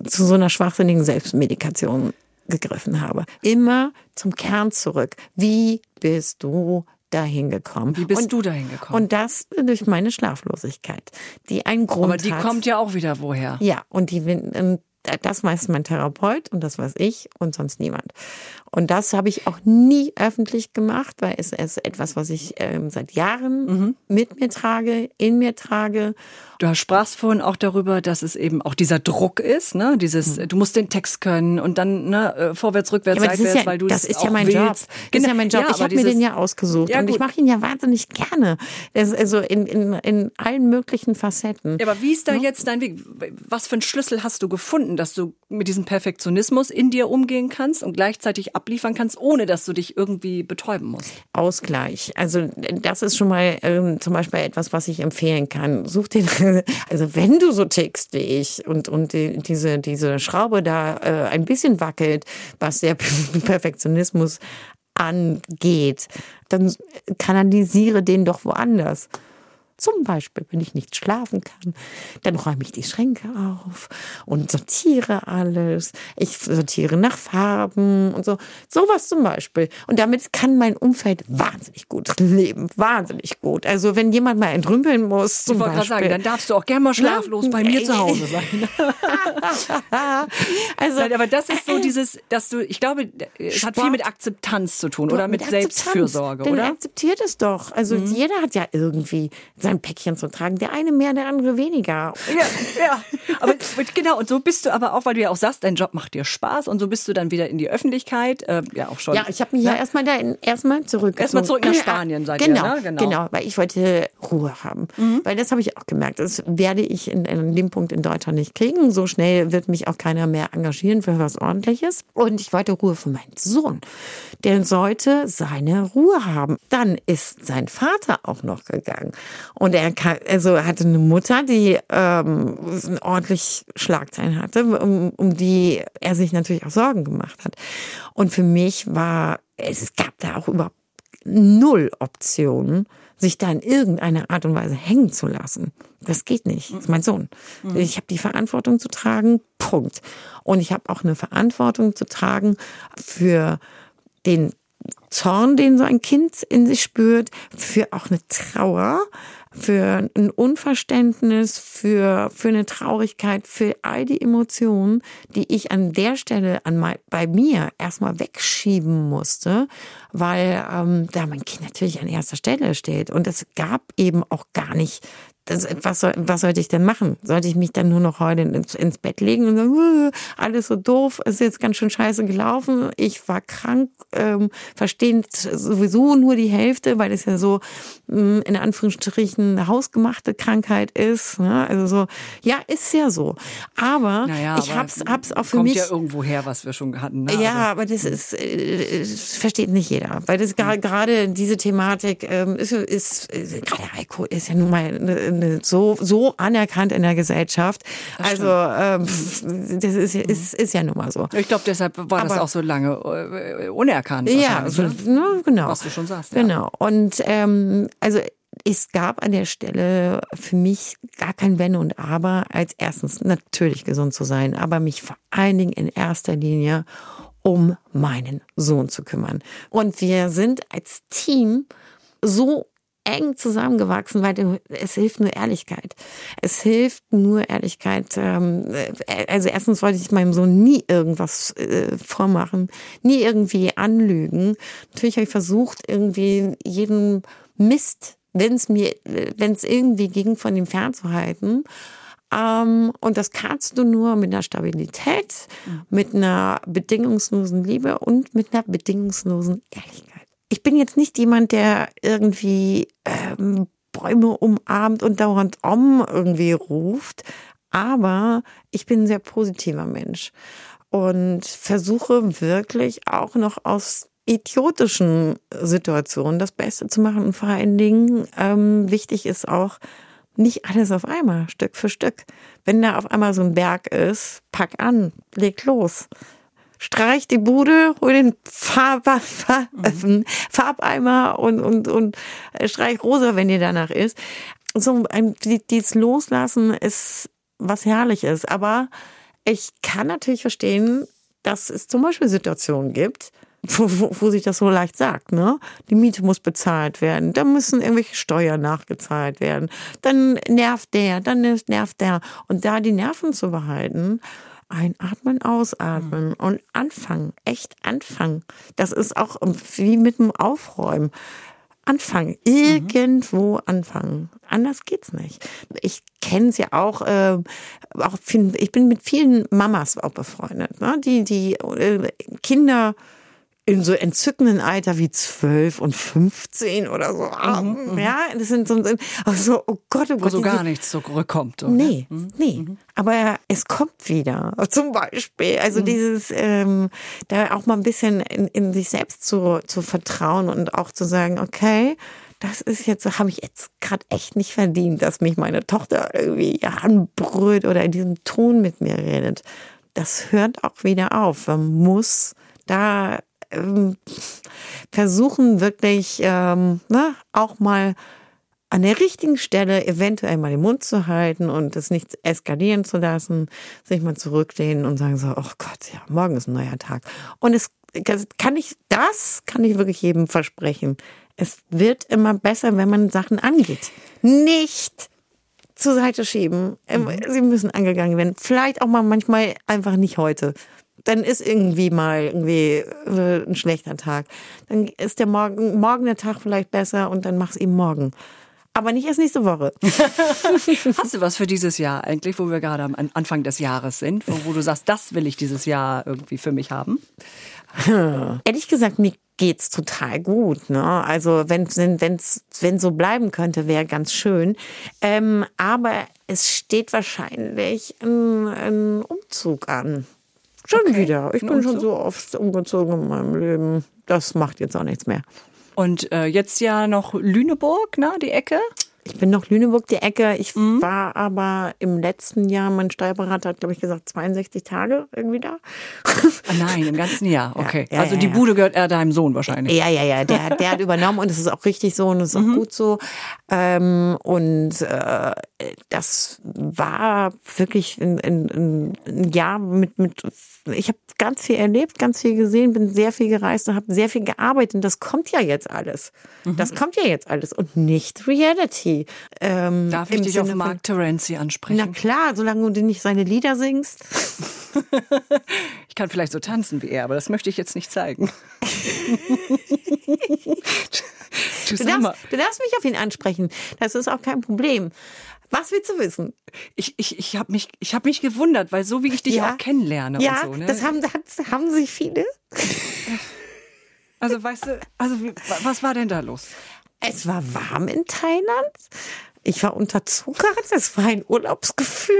zu so einer schwachsinnigen Selbstmedikation gegriffen habe. Immer zum Kern zurück. Wie bist du dahin gekommen? Wie bist und, du dahin gekommen? Und das durch meine Schlaflosigkeit, die einen Grund Aber die hat. kommt ja auch wieder woher? Ja, und die und das weiß mein Therapeut und das weiß ich und sonst niemand. Und das habe ich auch nie öffentlich gemacht, weil es ist etwas, was ich ähm, seit Jahren Mhm. mit mir trage, in mir trage. Du sprachst vorhin auch darüber, dass es eben auch dieser Druck ist, ne? Dieses, du musst den Text können und dann ne, äh, vorwärts, rückwärts, Mhm. Ja, das seitwärts, ja, weil du das es ist ja mein willst. Job. Das ist Genau. ja mein Job. Ja, ich habe mir den ja ausgesucht Ja, und ich mache ihn ja wahnsinnig gerne. Das also in, in, in allen möglichen Facetten. Ja, aber wie ist da jetzt dein Weg? Was für einen Schlüssel hast du gefunden, dass du mit diesem Perfektionismus in dir umgehen kannst und gleichzeitig abliefern kannst, ohne dass du dich irgendwie betäuben musst? Ausgleich. Also das ist schon mal ähm, zum Beispiel etwas, was ich empfehlen kann. Such den, also wenn du so tickst wie ich und und die, diese diese Schraube da äh, ein bisschen wackelt, was der Perfektionismus angeht, dann kanalisiere den doch woanders. Zum Beispiel, wenn ich nicht schlafen kann, dann räume ich die Schränke auf und sortiere alles. Ich sortiere nach Farben und so. Sowas zum Beispiel. Und damit kann mein Umfeld wahnsinnig gut leben. Wahnsinnig gut. Also wenn jemand mal entrümpeln muss, zum Ich Beispiel. sagen, dann darfst du auch gerne mal schlaflos bei mir zu Hause sein. also, Nein, aber das ist so dieses, dass du, ich glaube, es hat viel Sport. mit Akzeptanz zu tun oder mit, Akzeptanz. Selbstfürsorge, Dann oder? Mhm. akzeptiert es doch. Also jeder hat ja irgendwie sein Päckchen zu tragen. Der eine mehr, der andere weniger. Ja, ja. Aber genau, und so bist du aber auch, weil du ja auch sagst, dein Job macht dir Spaß und so bist du dann wieder in die Öffentlichkeit. Äh, ja, auch schon. Ja, ich habe mich ja erstmal da erstmal zurück. Erstmal zurück nach Spanien seid ihr, genau, ne? Genau. Mhm. Genau, weil ich wollte Ruhe haben. Weil das habe ich auch gemerkt. Das werde ich in, in dem Punkt in Deutschland nicht kriegen. So schnell wird mich auch keiner mehr engagieren für was ordentliches. Und ich wollte Ruhe für meinen Sohn. Der sollte seine Ruhe haben. Dann ist sein Vater auch noch gegangen. Und er kann, also hatte eine Mutter, die ähm, ordentlich Schlagzeilen hatte, um, um die er sich natürlich auch Sorgen gemacht hat. Und für mich war, es gab da auch überhaupt null Optionen, sich da in irgendeiner Art und Weise hängen zu lassen. Das geht nicht. Das ist mein Sohn. Ich habe die Verantwortung zu tragen, Punkt. Und ich habe auch eine Verantwortung zu tragen für den Zorn, den so ein Kind in sich spürt, für auch eine Trauer, für ein Unverständnis, für, für eine Traurigkeit, für all die Emotionen, die ich an der Stelle an mein, bei mir erstmal wegschieben musste, weil ähm, da mein Kind natürlich an erster Stelle steht. Und es gab eben auch gar nicht das, was, soll, was sollte ich denn machen? Sollte ich mich dann nur noch heute ins, ins Bett legen und sagen, "Äh, alles so doof, ist jetzt ganz schön scheiße gelaufen, ich war krank, ähm, verstehen sowieso nur die Hälfte, weil es ja so mh, in Anführungsstrichen eine hausgemachte Krankheit ist. Ne? Also so, ja, ist ja so. Aber Naja, ich aber hab's, hab's auch für kommt mich. ja irgendwo her, was wir schon hatten. Ne? Ja, Also, aber das ist, äh, versteht nicht jeder. Weil das gra- gerade diese Thematik ähm, ist, ist, ist gerade Heiko ist ja nun mal eine, so, so anerkannt in der Gesellschaft. also ähm, das ist, ist, ist ja nun mal so. ich glaube, deshalb war das Aber- auch so lange äh, unerkannt. Ja, so, ne? ne, genau. Was du schon sagst, ja. Genau. Und ähm, also es gab an der Stelle für mich gar kein Wenn und Aber, als erstens natürlich gesund zu sein, aber mich vor allen Dingen in erster Linie um meinen Sohn zu kümmern. Und wir sind als Team so eng zusammengewachsen, weil es hilft nur Ehrlichkeit. Es hilft nur Ehrlichkeit. ähm, äh, Also erstens wollte ich meinem Sohn nie irgendwas äh, vormachen, nie irgendwie anlügen. Natürlich habe ich versucht, irgendwie jeden Mist, wenn es mir, wenn es irgendwie ging, von ihm fernzuhalten. Ähm, und das kannst du nur mit einer Stabilität, mit einer bedingungslosen Liebe und mit einer bedingungslosen Ehrlichkeit. Ich bin jetzt nicht jemand, der irgendwie ähm, Bäume umarmt und dauernd Om irgendwie ruft, aber ich bin ein sehr positiver Mensch und versuche wirklich auch noch aus idiotischen Situationen das Beste zu machen und vor allen Dingen ähm, wichtig ist auch, nicht alles auf einmal, Stück für Stück. Wenn da auf einmal so ein Berg ist, pack an, leg los. Streich die Bude, hol den Farb, Farb, Mhm. Farbeimer und, und, und äh, streich rosa, wenn dir danach ist. So ein, die- dieses Loslassen ist was Herrliches. Aber ich kann natürlich verstehen, dass es zum Beispiel Situationen gibt, wo, wo, wo sich das so leicht sagt, ne? Die Miete muss bezahlt werden, da müssen irgendwelche Steuern nachgezahlt werden, dann nervt der, dann nervt der. Und da die Nerven zu behalten, einatmen, ausatmen mhm. und anfangen, echt anfangen. Das ist auch wie mit dem Aufräumen. Anfangen, irgendwo mhm. anfangen. Anders geht's nicht. Ich kenne es ja auch, äh, auch ich bin mit vielen Mamas auch befreundet, ne? die die äh, Kinder in so entzückenden Alter wie zwölf und 15 oder so. Mhm, mhm, ja, das sind so, also, oh Gott, oh Gott. Wo so gar nichts zurückkommt. Oder? Nee, mhm. nee. Mhm. Aber es kommt wieder. Zum Beispiel. Also mhm. dieses, ähm, da auch mal ein bisschen in, in sich selbst zu, zu vertrauen und auch zu sagen, okay, das ist jetzt, habe ich jetzt gerade echt nicht verdient, dass mich meine Tochter irgendwie anbrüllt oder in diesem Ton mit mir redet. Das hört auch wieder auf. Man muss da ähm, versuchen wirklich ähm, ne, auch mal an der richtigen Stelle eventuell mal den Mund zu halten und es nicht eskalieren zu lassen, sich mal zurücklehnen und sagen so, oh Gott, ja, morgen ist ein neuer Tag. Und es kann ich, das kann ich wirklich jedem versprechen. Es wird immer besser, wenn man Sachen angeht. Nicht zur Seite schieben. Ähm, mhm. Sie müssen angegangen werden. Vielleicht auch mal manchmal einfach nicht heute dann ist irgendwie mal irgendwie äh, ein schlechter Tag. Dann ist der morgen, morgen der Tag vielleicht besser und dann mach's eben morgen. Aber nicht erst nächste Woche. Hast du was für dieses Jahr eigentlich, wo wir gerade am Anfang des Jahres sind, wo, wo du sagst, das will ich dieses Jahr irgendwie für mich haben? Ehrlich gesagt, mir geht's total gut. Ne? Also wenn wenn's, wenn so bleiben könnte, wäre ganz schön. Ähm, aber es steht wahrscheinlich ein, ein Umzug an. Schon okay. wieder. Ich bin schon so oft umgezogen in meinem Leben. Das macht jetzt auch nichts mehr. Und äh, jetzt ja noch Lüneburg, ne, die Ecke? Ich bin noch Lüneburg die Ecke. Ich mhm. war aber im letzten Jahr, mein Steuerberater hat, glaube ich, gesagt, 62 Tage irgendwie da. Ah, nein, im ganzen Jahr. Okay. Ja, ja, also die ja, Bude gehört eher deinem Sohn wahrscheinlich. Ja, ja, ja. Der, der hat übernommen und es ist auch richtig so und es ist mhm. auch gut so. Ähm, und äh, das war wirklich ein, ein, ein Jahr mit, mit ich habe ganz viel erlebt, ganz viel gesehen, bin sehr viel gereist und habe sehr viel gearbeitet. Und das kommt ja jetzt alles. Mhm. Das kommt ja jetzt alles und nicht Reality. Ähm, Darf ich dich Sinne auf Mark Terenzi ansprechen? Na klar, solange du nicht seine Lieder singst. ich kann vielleicht so tanzen wie er, aber das möchte ich jetzt nicht zeigen. du, darfst, du darfst mich auf ihn ansprechen. Das ist auch kein Problem. Was willst du wissen? Ich, ich, ich habe mich, hab mich gewundert, weil so wie ich dich ja. auch kennenlerne ja, und so. Ne? Das haben, das haben sie viele. Also weißt du, also was war denn da los? Es war warm in Thailand. Ich war unterzuckert, es war ein Urlaubsgefühl.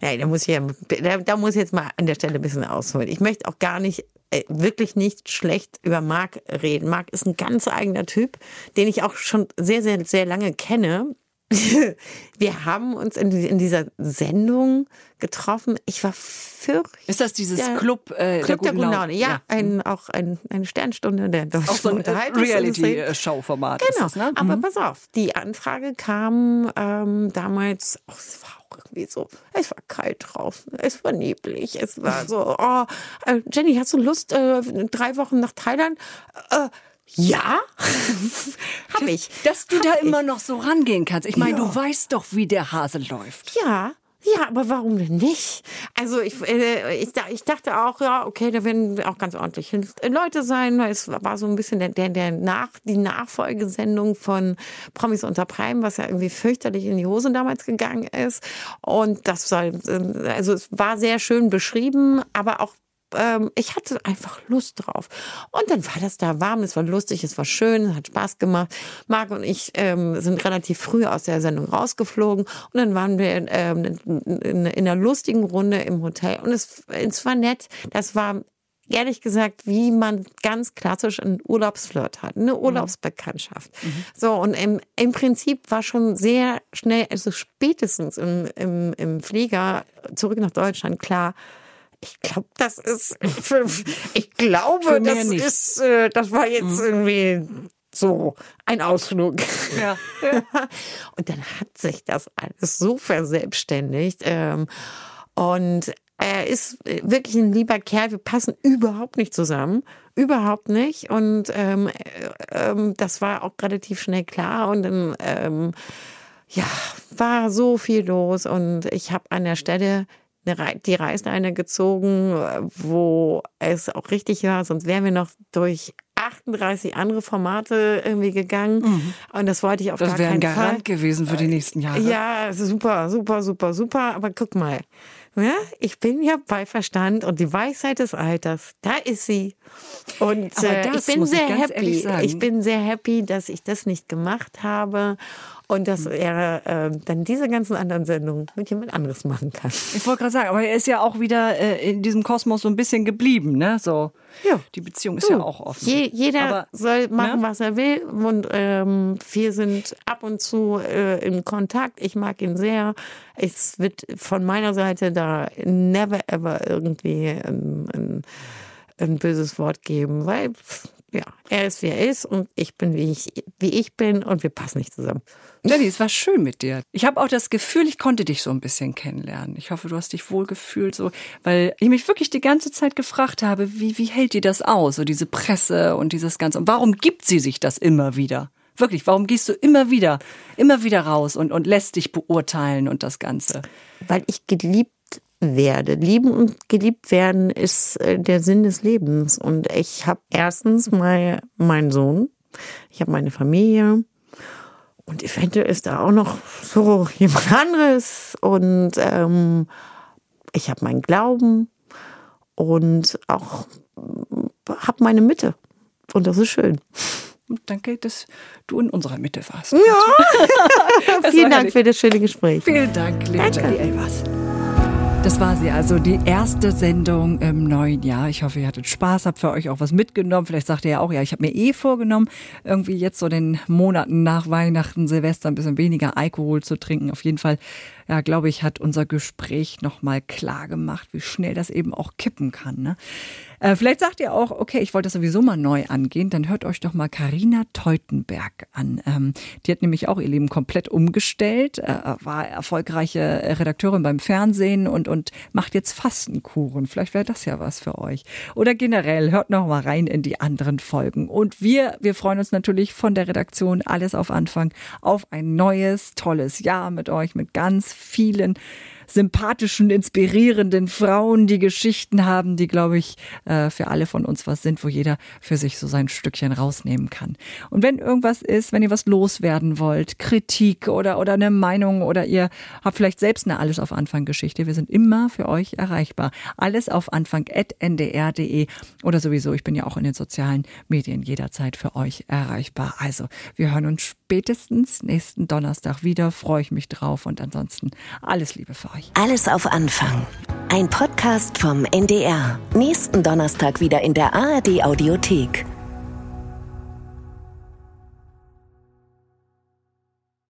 Nein, da muss ich ja, da, da muss ich jetzt mal an der Stelle ein bisschen ausholen. Ich möchte auch gar nicht, äh, wirklich nicht schlecht über Marc reden. Marc ist ein ganz eigener Typ, den ich auch schon sehr, sehr, sehr lange kenne. wir haben uns in, in, dieser Sendung getroffen. Ich war fürchterlich. Ist das dieses der, Club, äh, Club der, guten Laune? Ja, ja. Ein, auch ein, eine Sternstunde der deutschen Auch so ein Reality-Show-Format. Genau. Das, ne? Aber mhm. pass auf, die Anfrage kam ähm, damals, oh, es war auch irgendwie so, es war kalt draußen, es war neblig, es war so, oh, äh, Jenny, hast du Lust, äh, drei Wochen nach Thailand? Äh, ja, habe ich. Dass du hab da ich. immer noch so rangehen kannst. Ich meine, ja. du weißt doch, wie der Hase läuft. Ja, ja, aber warum denn nicht? Also ich, äh, ich, ich dachte auch, ja, okay, da werden auch ganz ordentliche Leute sein. Es war so ein bisschen der, der, der Nach, die Nachfolgesendung von Promis unter Prime, was ja irgendwie fürchterlich in die Hose damals gegangen ist. Und das soll, also es war sehr schön beschrieben, aber auch ähm, ich hatte einfach Lust drauf. Und dann war das da warm, es war lustig, es war schön, hat Spaß gemacht. Marc und ich ähm, sind relativ früh aus der Sendung rausgeflogen und dann waren wir ähm, in, in, in einer lustigen Runde im Hotel und es, es war nett. Das war ehrlich gesagt, wie man ganz klassisch einen Urlaubsflirt hat, eine mhm. Urlaubsbekanntschaft. Mhm. So, und im, im Prinzip war schon sehr schnell, also spätestens im, im, im Flieger zurück nach Deutschland klar, ich glaube, das ist, ich glaube, das nicht. ist, äh, das war jetzt mhm. irgendwie so ein Ausflug. Ja. Und dann hat sich das alles so verselbstständigt. Ähm, und er ist wirklich ein lieber Kerl. Wir passen überhaupt nicht zusammen. Überhaupt nicht. Und ähm, äh, ähm, das war auch relativ schnell klar. Und dann, ähm, ja, war so viel los. Und ich habe an der Stelle eine, die Reißleine gezogen, wo es auch richtig war. Sonst wären wir noch durch 38 andere Formate irgendwie gegangen. Mhm. Und das wollte ich auf das gar keinen Fall. Das wäre ein Garant gewesen für die nächsten Jahre. Ja, super, super, super, super. Aber guck mal. Ja, ich bin ja bei Verstand und die Weisheit des Alters, da ist sie. Und äh, ich bin sehr ich happy. Ich bin sehr happy, dass ich das nicht gemacht habe und dass er äh, dann diese ganzen anderen Sendungen mit jemand anderes machen kann. Ich wollte gerade sagen, aber er ist ja auch wieder äh, in diesem Kosmos so ein bisschen geblieben, ne? So, ja. die Beziehung ist du, ja auch offen. Je, jeder aber, soll machen, ne? was er will und ähm, wir sind ab und zu äh, in Kontakt. Ich mag ihn sehr. Es wird von meiner Seite da never ever irgendwie ein, ein, ein böses Wort geben, weil ja, er ist wie er ist und ich bin wie ich, wie ich bin und wir passen nicht zusammen. Nelly, es war schön mit dir. Ich habe auch das Gefühl, ich konnte dich so ein bisschen kennenlernen. Ich hoffe, du hast dich wohl gefühlt, so, weil ich mich wirklich die ganze Zeit gefragt habe, wie, wie hält die das aus, so diese Presse und dieses Ganze. Und warum gibt sie sich das immer wieder? Wirklich, warum gehst du immer wieder, immer wieder raus und, und lässt dich beurteilen und das Ganze? Weil ich geliebt werde. Lieben und geliebt werden ist äh, der Sinn des Lebens. Und ich habe erstens mal meinen Sohn, ich habe meine Familie und eventuell ist da auch noch so jemand anderes. Und ähm, ich habe meinen Glauben und auch habe meine Mitte. Und das ist schön. Danke, dass du in unserer Mitte warst. Ja. Vielen Dank für das schöne Gespräch. Vielen Dank, liebe Jenny Elvers. Das war sie also, die erste Sendung im neuen Jahr. Ich hoffe, ihr hattet Spaß, habt für euch auch was mitgenommen. Vielleicht sagt ihr ja auch, ja, ich habe mir eh vorgenommen, irgendwie jetzt so den Monaten nach Weihnachten, Silvester ein bisschen weniger Alkohol zu trinken. Auf jeden Fall ja, glaube ich, hat unser Gespräch nochmal klar gemacht, wie schnell das eben auch kippen kann. Ne? Äh, vielleicht sagt ihr auch, okay, ich wollte das sowieso mal neu angehen, dann hört euch doch mal Karina Teutenberg an. Ähm, die hat nämlich auch ihr Leben komplett umgestellt, äh, war erfolgreiche Redakteurin beim Fernsehen und, und macht jetzt Fastenkuren. Vielleicht wäre das ja was für euch. Oder generell, hört noch mal rein in die anderen Folgen. Und wir, wir freuen uns natürlich von der Redaktion alles auf Anfang auf ein neues, tolles Jahr mit euch, mit ganz vielen sympathischen, inspirierenden Frauen, die Geschichten haben, die, glaube ich, äh, für alle von uns was sind, wo jeder für sich so sein Stückchen rausnehmen kann. Und wenn irgendwas ist, wenn ihr was loswerden wollt, Kritik oder, oder eine Meinung oder ihr habt vielleicht selbst eine Alles auf Anfang Geschichte, wir sind immer für euch erreichbar. Alles auf Anfang.ndr.de oder sowieso, ich bin ja auch in den sozialen Medien jederzeit für euch erreichbar. Also, wir hören uns spätestens nächsten Donnerstag wieder, freue ich mich drauf und ansonsten alles Liebe für euch. Alles auf Anfang. Ein Podcast vom NDR. Nächsten Donnerstag wieder in der ARD Audiothek.